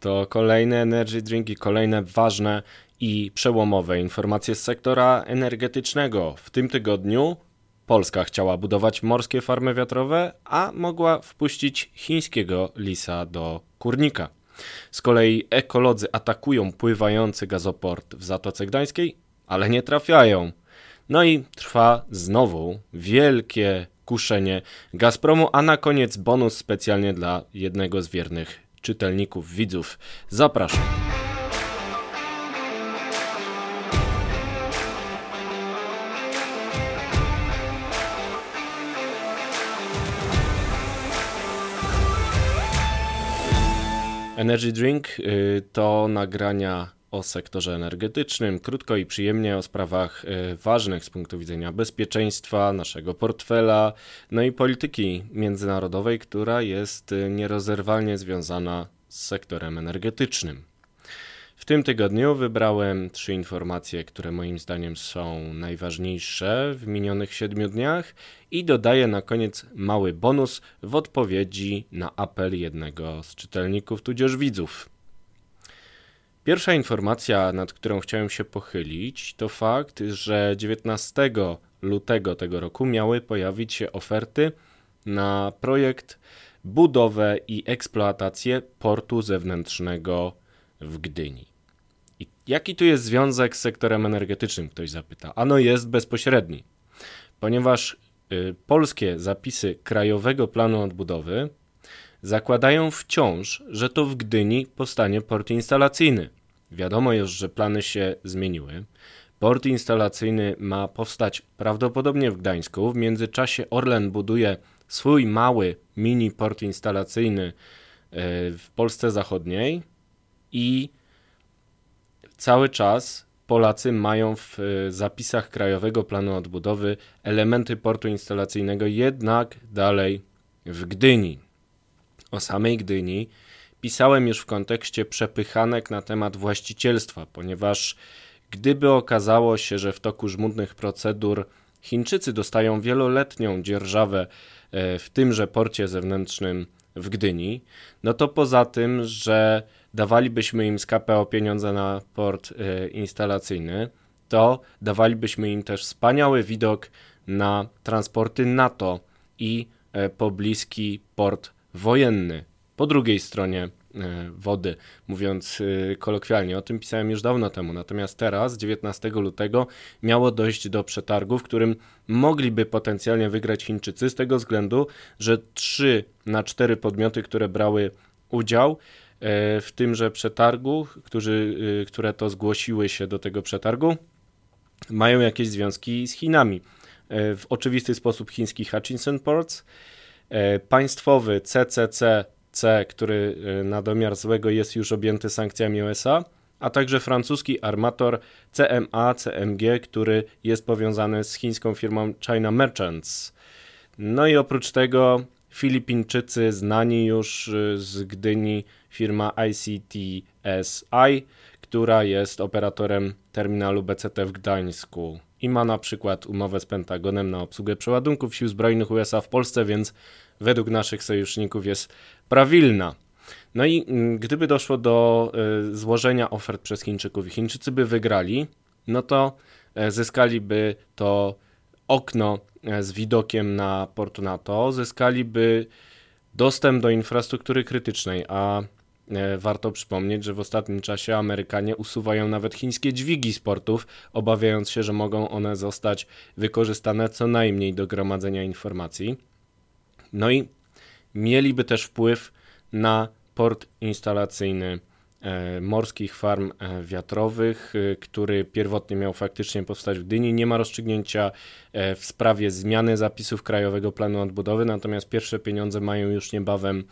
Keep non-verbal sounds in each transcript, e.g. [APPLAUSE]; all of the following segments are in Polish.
To kolejne energy drinki, kolejne ważne i przełomowe informacje z sektora energetycznego. W tym tygodniu Polska chciała budować morskie farmy wiatrowe, a mogła wpuścić chińskiego lisa do kurnika. Z kolei ekolodzy atakują pływający gazoport w Zatoce Gdańskiej, ale nie trafiają. No i trwa znowu wielkie kuszenie Gazpromu, a na koniec bonus specjalnie dla jednego z wiernych czytelników, widzów. Zapraszam. Energy Drink y, to nagrania o sektorze energetycznym, krótko i przyjemnie o sprawach y, ważnych z punktu widzenia bezpieczeństwa, naszego portfela, no i polityki międzynarodowej, która jest y, nierozerwalnie związana z sektorem energetycznym. W tym tygodniu wybrałem trzy informacje, które moim zdaniem są najważniejsze w minionych siedmiu dniach i dodaję na koniec mały bonus w odpowiedzi na apel jednego z czytelników tudzież widzów. Pierwsza informacja, nad którą chciałem się pochylić, to fakt, że 19 lutego tego roku miały pojawić się oferty na projekt budowę i eksploatację portu zewnętrznego w Gdyni. I jaki tu jest związek z sektorem energetycznym, ktoś zapyta. Ano jest bezpośredni, ponieważ y, polskie zapisy Krajowego Planu Odbudowy zakładają wciąż, że to w Gdyni powstanie port instalacyjny. Wiadomo już, że plany się zmieniły. Port instalacyjny ma powstać prawdopodobnie w Gdańsku. W międzyczasie Orlen buduje swój mały mini port instalacyjny e, w Polsce Zachodniej i cały czas Polacy mają w e, zapisach Krajowego Planu Odbudowy elementy portu instalacyjnego, jednak dalej w Gdyni. O samej Gdyni pisałem już w kontekście przepychanek na temat właścicielstwa, ponieważ gdyby okazało się, że w toku żmudnych procedur Chińczycy dostają wieloletnią dzierżawę e, w tymże porcie zewnętrznym w Gdyni, no to poza tym, że dawalibyśmy im z KPO pieniądze na port e, instalacyjny, to dawalibyśmy im też wspaniały widok na transporty NATO i e, pobliski port wojenny po drugiej stronie e, wody, mówiąc e, kolokwialnie. O tym pisałem już dawno temu. Natomiast teraz, 19 lutego, miało dojść do przetargu, w którym mogliby potencjalnie wygrać Chińczycy, z tego względu, że 3 na 4 podmioty, które brały udział e, w tymże przetargu, którzy, które to zgłosiły się do tego przetargu, mają jakieś związki z Chinami. W oczywisty sposób chiński Hutchinson Ports, państwowy CCC C, który y, na domiar złego jest już objęty sankcjami USA, a także francuski armator CMA CMG, który jest powiązany z chińską firmą China Merchants. No i oprócz tego Filipińczycy znani już y, z Gdyni firma ICTSI, która jest operatorem terminalu BCT w Gdańsku i ma na przykład umowę z Pentagonem na obsługę przeładunków sił zbrojnych USA w Polsce, więc według naszych sojuszników jest prawilna. No i mm, gdyby doszło do y, złożenia ofert przez Chińczyków i Chińczycy by wygrali, no to e, zyskaliby to okno e, z widokiem na port NATO, zyskaliby dostęp do infrastruktury krytycznej, a warto przypomnieć, że w ostatnim czasie Amerykanie usuwają nawet chińskie dźwigi z portów, obawiając się, że mogą one zostać wykorzystane co najmniej do gromadzenia informacji. No i mieliby też wpływ na port instalacyjny e, morskich farm e, wiatrowych, e, który pierwotnie miał faktycznie powstać w Gdyni. Nie ma rozstrzygnięcia w sprawie zmiany zapisów Krajowego Planu Odbudowy, natomiast pierwsze pieniądze mają już niebawem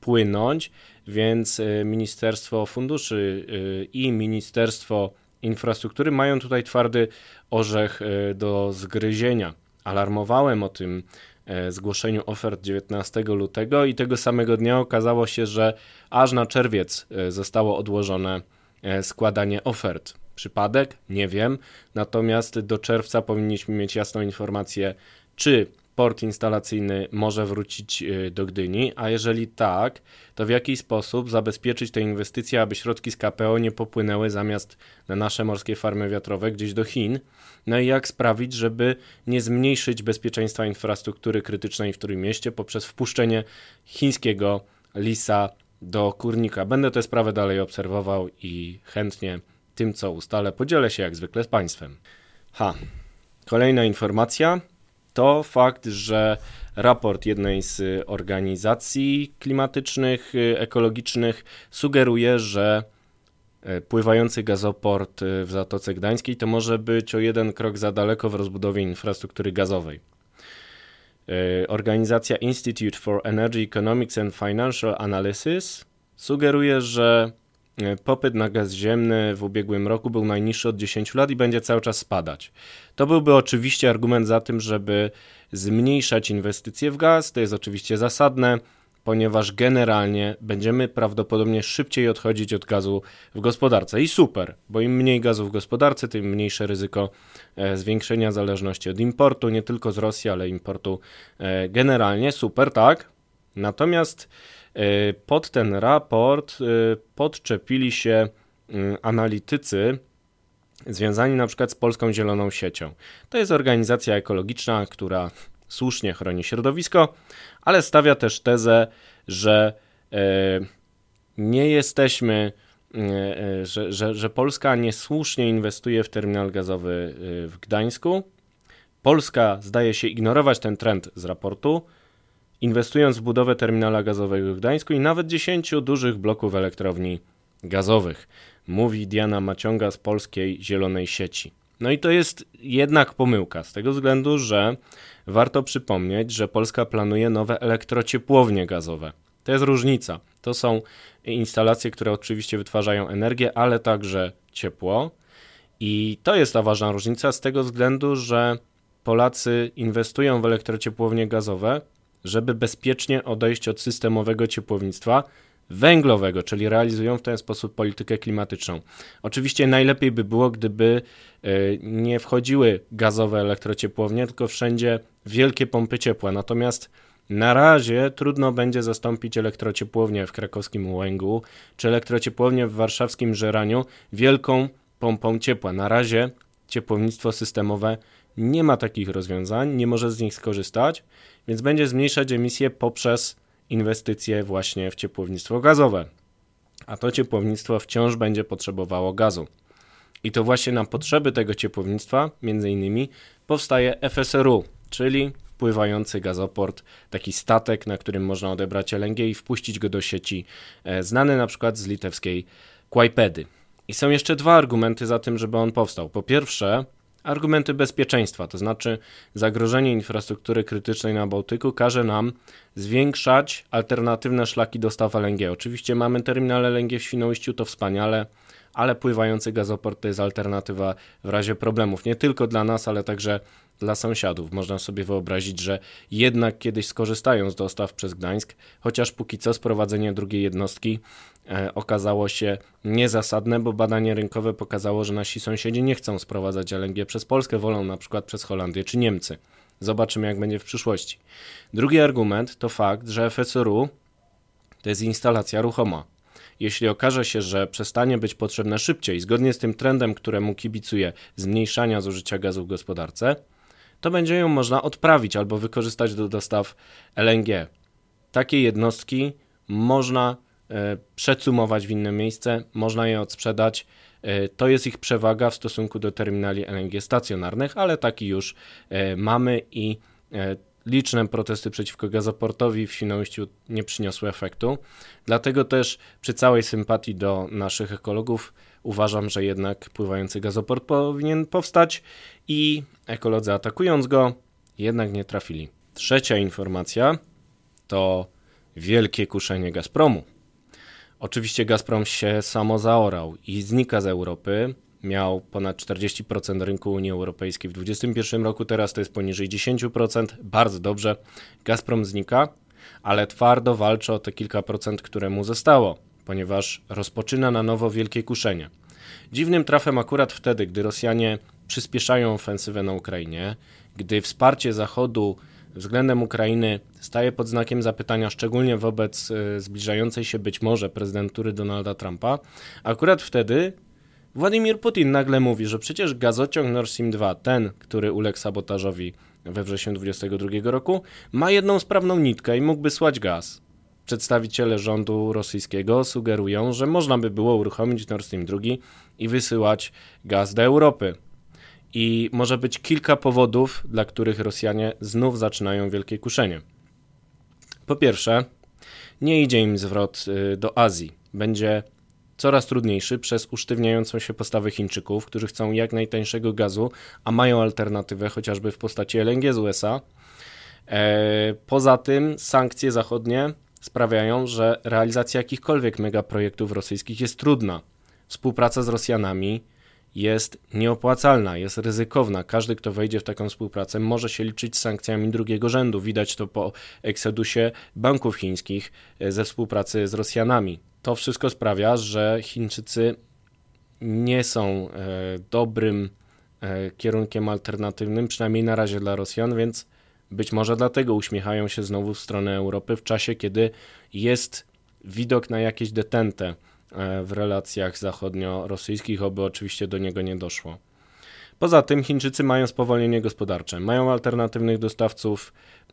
płynąć, więc Ministerstwo Funduszy i Ministerstwo Infrastruktury mają tutaj twardy orzech do zgryzienia. Alarmowałem o tym E, zgłoszeniu ofert 19 lutego i tego samego dnia okazało się, że aż na czerwiec e, zostało odłożone e, składanie ofert. Przypadek? Nie wiem. Natomiast do czerwca powinniśmy mieć jasną informację, czy port instalacyjny może wrócić y, do Gdyni, a jeżeli tak, to w jaki sposób zabezpieczyć te inwestycje, aby środki z KPO nie popłynęły zamiast na nasze morskie farmy wiatrowe gdzieś do Chin? No i jak sprawić, żeby nie zmniejszyć bezpieczeństwa infrastruktury krytycznej w którym mieście poprzez wpuszczenie chińskiego lisa do kurnika. Będę tę sprawę dalej obserwował i chętnie tym, co ustalę, podzielę się jak zwykle z Państwem. Ha, kolejna informacja to fakt, że raport jednej z organizacji klimatycznych, ekologicznych sugeruje, że e, pływający gazoport w Zatoce Gdańskiej to może być o jeden krok za daleko w rozbudowie infrastruktury gazowej. Organizacja Institute for Energy Economics and Financial Analysis sugeruje, że popyt na gaz ziemny w ubiegłym roku był najniższy od 10 lat i będzie cały czas spadać. To byłby oczywiście argument za tym, żeby zmniejszać inwestycje w gaz. To jest oczywiście zasadne, ponieważ generalnie będziemy prawdopodobnie szybciej odchodzić od gazu w gospodarce. I super, bo im mniej gazu w gospodarce, tym mniejsze ryzyko e, zwiększenia zależności od importu, nie tylko z Rosji, ale importu e, generalnie. Super, tak. Natomiast E, pod ten raport e, podczepili się mm, analitycy związani na przykład z Polską Zieloną Siecią. To jest organizacja ekologiczna, która słusznie chroni środowisko, ale stawia też tezę, że e, nie jesteśmy, że, że, że Polska niesłusznie inwestuje w terminal gazowy w Gdańsku. Polska zdaje się ignorować ten trend z raportu, inwestując w budowę terminala gazowego w Gdańsku i nawet 10 dużych bloków elektrowni gazowych, mówi Diana Maciąga z Polskiej Zielonej Sieci. No i to jest jednak pomyłka, z tego względu, że warto przypomnieć, że Polska planuje nowe elektrociepłownie gazowe. To jest różnica. To są instalacje, które oczywiście wytwarzają energię, ale także ciepło. I to jest ta ważna różnica z tego względu, że Polacy inwestują w elektrociepłownie gazowe, żeby bezpiecznie odejść od systemowego ciepłownictwa węglowego, czyli realizują w ten sposób politykę klimatyczną. Oczywiście najlepiej by było, gdyby e, nie wchodziły gazowe elektrociepłownie, tylko wszędzie wielkie pompy ciepła. Natomiast na razie trudno będzie zastąpić elektrociepłownię w krakowskim Łęgu czy elektrociepłownię w warszawskim Żeraniu wielką pompą ciepła. Na razie ciepłownictwo systemowe nie ma takich rozwiązań, nie może z nich skorzystać, więc będzie zmniejszać emisję poprzez inwestycje właśnie w ciepłownictwo gazowe. A to ciepłownictwo wciąż będzie potrzebowało gazu. I to właśnie na potrzeby tego ciepłownictwa, między innymi, powstaje FSRU, czyli pływający gazoport, taki statek, na którym można odebrać LNG i wpuścić go do sieci, e, znany na przykład z litewskiej Kłajpedy. I są jeszcze dwa argumenty za tym, żeby on powstał. Po pierwsze, argumenty bezpieczeństwa, to znaczy zagrożenie infrastruktury krytycznej na Bałtyku każe nam zwiększać alternatywne szlaki dostaw LNG. Oczywiście mamy terminal LNG w Świnoujściu, to wspaniale, ale pływający gazoport to jest alternatywa w razie problemów, nie tylko dla nas, ale także dla sąsiadów. Można sobie wyobrazić, że jednak kiedyś skorzystają z dostaw przez Gdańsk, chociaż póki co sprowadzenie drugiej jednostki e, okazało się niezasadne, bo badanie rynkowe pokazało, że nasi sąsiedzi nie chcą sprowadzać LNG przez Polskę, wolą na przykład przez Holandię czy Niemcy. Zobaczymy, jak będzie w przyszłości. Drugi argument to fakt, że FSRU to jest instalacja ruchoma. Jeśli okaże się, że przestanie być potrzebne szybciej, zgodnie z tym trendem, któremu kibicuje zmniejszania zużycia gazu w gospodarce, to będzie ją można odprawić albo wykorzystać do dostaw LNG. Takie jednostki można e, przecumować w inne miejsce, można je odsprzedać. E, to jest ich przewaga w stosunku do terminali LNG stacjonarnych, ale taki już e, mamy i liczne protesty przeciwko gazoportowi w Świnoujściu nie przyniosły efektu. Dlatego też przy całej sympatii do naszych ekologów uważam, że jednak pływający gazoport powinien powstać i ekolodzy atakując go jednak nie trafili. Trzecia informacja to wielkie kuszenie Gazpromu. Oczywiście Gazprom się samo zaorał i znika z Europy. Miał ponad 40% rynku Unii Europejskiej w 2021 roku, teraz to jest poniżej 10%. Bardzo dobrze. Gazprom znika, ale twardo walczy o te kilka procent, które mu zostało ponieważ rozpoczyna na nowo wielkie kuszenie. Dziwnym trafem akurat wtedy, gdy Rosjanie przyspieszają ofensywę na Ukrainie, gdy wsparcie Zachodu względem Ukrainy staje pod znakiem zapytania, szczególnie wobec e, zbliżającej się być może prezydentury Donalda Trumpa, akurat wtedy Władimir Putin nagle mówi, że przecież gazociąg Nord Stream 2, ten, który uległ sabotażowi we wrześniu 2022 roku, ma jedną sprawną nitkę i mógłby słać gaz. Przedstawiciele rządu rosyjskiego sugerują, że można by było uruchomić Nord Stream 2 i wysyłać gaz do Europy. I może być kilka powodów, dla których Rosjanie znów zaczynają wielkie kuszenie. Po pierwsze, nie idzie im zwrot y, do Azji. Będzie coraz trudniejszy przez usztywniającą się postawę Chińczyków, którzy chcą jak najtańszego gazu, a mają alternatywę chociażby w postaci LNG z USA. E, poza tym sankcje zachodnie sprawiają, że realizacja jakichkolwiek megaprojektów rosyjskich jest trudna. Współpraca z Rosjanami jest nieopłacalna, jest ryzykowna. Każdy, kto wejdzie w taką współpracę, może się liczyć z sankcjami drugiego rzędu. Widać to po eksedusie banków chińskich e, ze współpracy z Rosjanami. To wszystko sprawia, że Chińczycy nie są e, dobrym e, kierunkiem alternatywnym, przynajmniej na razie dla Rosjan, więc być może dlatego uśmiechają się znowu w stronę Europy w czasie, kiedy jest widok na jakieś detente w relacjach zachodnio-rosyjskich, oby oczywiście do niego nie doszło. Poza tym Chińczycy mają spowolnienie gospodarcze, mają alternatywnych dostawców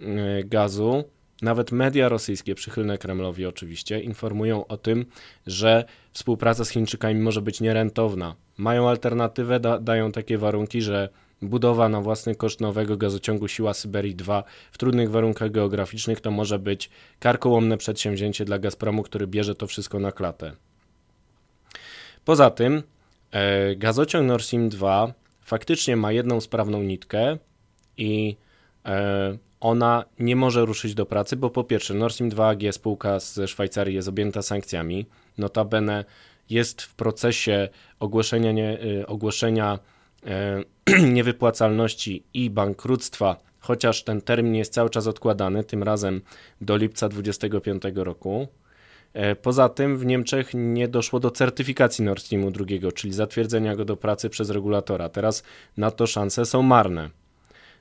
e, gazu. Nawet media rosyjskie, przychylne Kremlowi oczywiście, informują o tym, że współpraca z Chińczykami może być nierentowna. Mają alternatywę, da, dają takie warunki, że budowa na własny koszt nowego gazociągu Siła Syberii 2 w trudnych warunkach geograficznych to może być karkołomne przedsięwzięcie dla Gazpromu, który bierze to wszystko na klatę. Poza tym e, gazociąg Nord Stream 2 faktycznie ma jedną sprawną nitkę i e, ona nie może ruszyć do pracy, bo po pierwsze Nord Stream 2 AG spółka ze Szwajcarii jest objęta sankcjami, notabene jest w procesie ogłoszenia, nie, e, ogłoszenia [CLEARS THROAT] niewypłacalności i bankructwa, chociaż ten termin jest cały czas odkładany, tym razem do lipca 2025 roku. E, poza tym w Niemczech nie doszło do certyfikacji Nord Streamu II, czyli zatwierdzenia go do pracy przez regulatora. Teraz na to szanse są marne.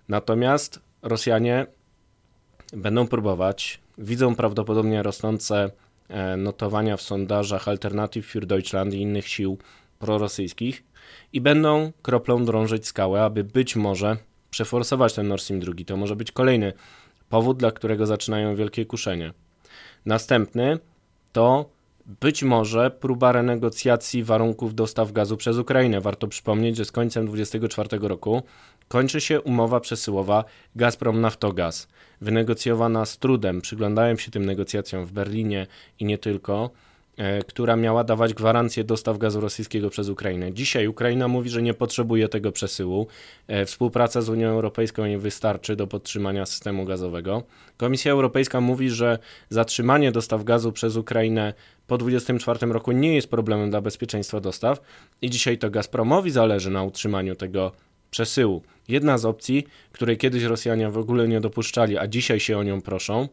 Natomiast Rosjanie będą próbować, widzą prawdopodobnie rosnące e, notowania w sondażach Alternative für Deutschland i innych sił prorosyjskich i będą kroplą drążyć skałę, aby być może przeforsować ten Nord Stream II. To może być kolejny powód, dla którego zaczynają wielkie kuszenie. Następny to być może próba renegocjacji warunków dostaw gazu przez Ukrainę. Warto przypomnieć, że z końcem 2024 roku kończy się umowa przesyłowa Gazprom Naftogaz, wynegocjowana z trudem. Przyglądałem się tym negocjacjom w Berlinie i nie tylko. E, która miała dawać gwarancję dostaw gazu rosyjskiego przez Ukrainę. Dzisiaj Ukraina mówi, że nie potrzebuje tego przesyłu. E, współpraca z Unią Europejską nie wystarczy do podtrzymania systemu gazowego. Komisja Europejska mówi, że zatrzymanie dostaw gazu przez Ukrainę po 2024 roku nie jest problemem dla bezpieczeństwa dostaw i dzisiaj to Gazpromowi zależy na utrzymaniu tego przesyłu. Jedna z opcji, której kiedyś Rosjanie w ogóle nie dopuszczali, a dzisiaj się o nią proszą,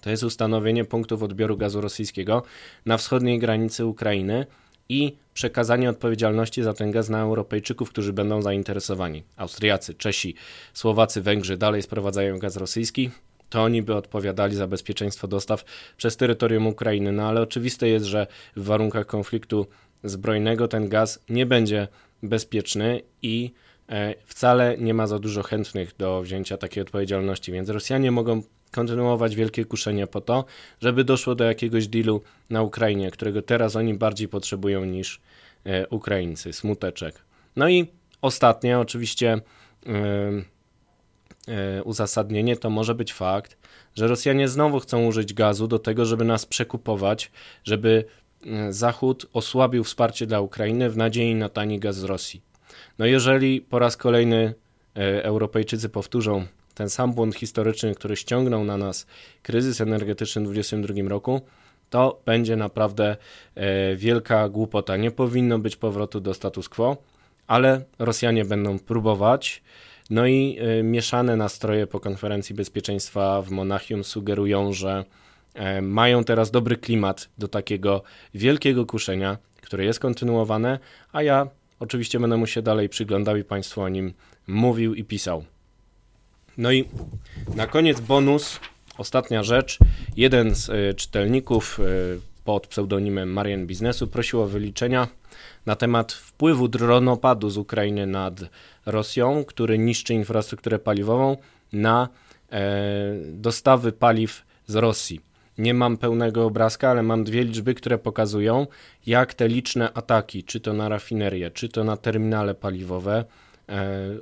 to jest ustanowienie punktów odbioru gazu rosyjskiego na wschodniej granicy Ukrainy i przekazanie odpowiedzialności za ten gaz na Europejczyków, którzy będą zainteresowani. Austriacy, Czesi, Słowacy, Węgrzy dalej sprowadzają gaz rosyjski. To oni by odpowiadali za bezpieczeństwo dostaw przez terytorium Ukrainy. No ale oczywiste jest, że w warunkach konfliktu zbrojnego ten gaz nie będzie bezpieczny i e, wcale nie ma za dużo chętnych do wzięcia takiej odpowiedzialności, więc Rosjanie mogą kontynuować wielkie kuszenie po to, żeby doszło do jakiegoś dealu na Ukrainie, którego teraz oni bardziej potrzebują niż e, Ukraińcy. Smuteczek. No i ostatnie, oczywiście, e, e, uzasadnienie to może być fakt, że Rosjanie znowu chcą użyć gazu do tego, żeby nas przekupować, żeby Zachód osłabił wsparcie dla Ukrainy w nadziei na tani gaz z Rosji. No jeżeli po raz kolejny Europejczycy powtórzą ten sam błąd historyczny, który ściągnął na nas kryzys energetyczny w 2022 roku, to będzie naprawdę e, wielka głupota. Nie powinno być powrotu do status quo, ale Rosjanie będą próbować. No i e, mieszane nastroje po konferencji bezpieczeństwa w Monachium sugerują, że e, mają teraz dobry klimat do takiego wielkiego kuszenia, które jest kontynuowane, a ja oczywiście będę mu się dalej przyglądał i Państwu o nim mówił i pisał. No i na koniec bonus, ostatnia rzecz. Jeden z y, czytelników y, pod pseudonimem Marian Biznesu prosił o wyliczenia na temat wpływu dronopadu z Ukrainy nad Rosją, który niszczy infrastrukturę paliwową na e, dostawy paliw z Rosji. Nie mam pełnego obrazka, ale mam dwie liczby, które pokazują, jak te liczne ataki, czy to na rafinerię, czy to na terminale paliwowe,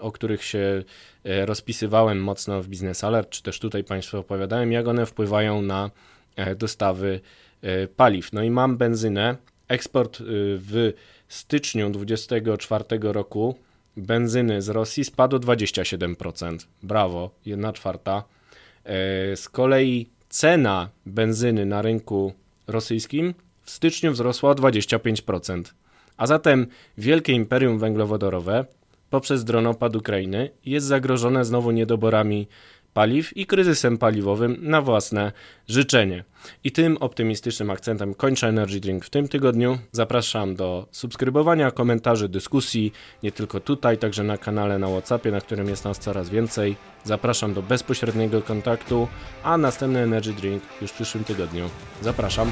o których się e, rozpisywałem mocno w Business Alert, czy też tutaj Państwu opowiadałem, jak one wpływają na e, dostawy paliw. No i mam benzynę. Eksport w styczniu 2024 roku benzyny z Rosji spadł 27%. Brawo, 1 czwarta. Z kolei cena benzyny na rynku rosyjskim w styczniu wzrosła o 25%. A zatem wielkie imperium węglowodorowe poprzez dronopad Ukrainy jest zagrożone znowu niedoborami paliw i kryzysem paliwowym na własne życzenie. I tym optymistycznym akcentem kończę Energy Drink w tym tygodniu. Zapraszam do subskrybowania, komentarzy, dyskusji, nie tylko tutaj, także na kanale na WhatsAppie, na którym jest nas coraz więcej. Zapraszam do bezpośredniego kontaktu, a następny Energy Drink już w przyszłym tygodniu. Zapraszam.